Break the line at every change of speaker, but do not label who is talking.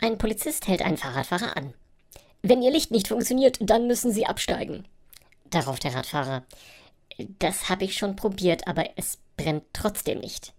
Ein Polizist hält einen Fahrradfahrer an. Wenn Ihr Licht nicht funktioniert, dann müssen Sie absteigen. Darauf der Radfahrer. Das habe ich schon probiert, aber es brennt trotzdem nicht.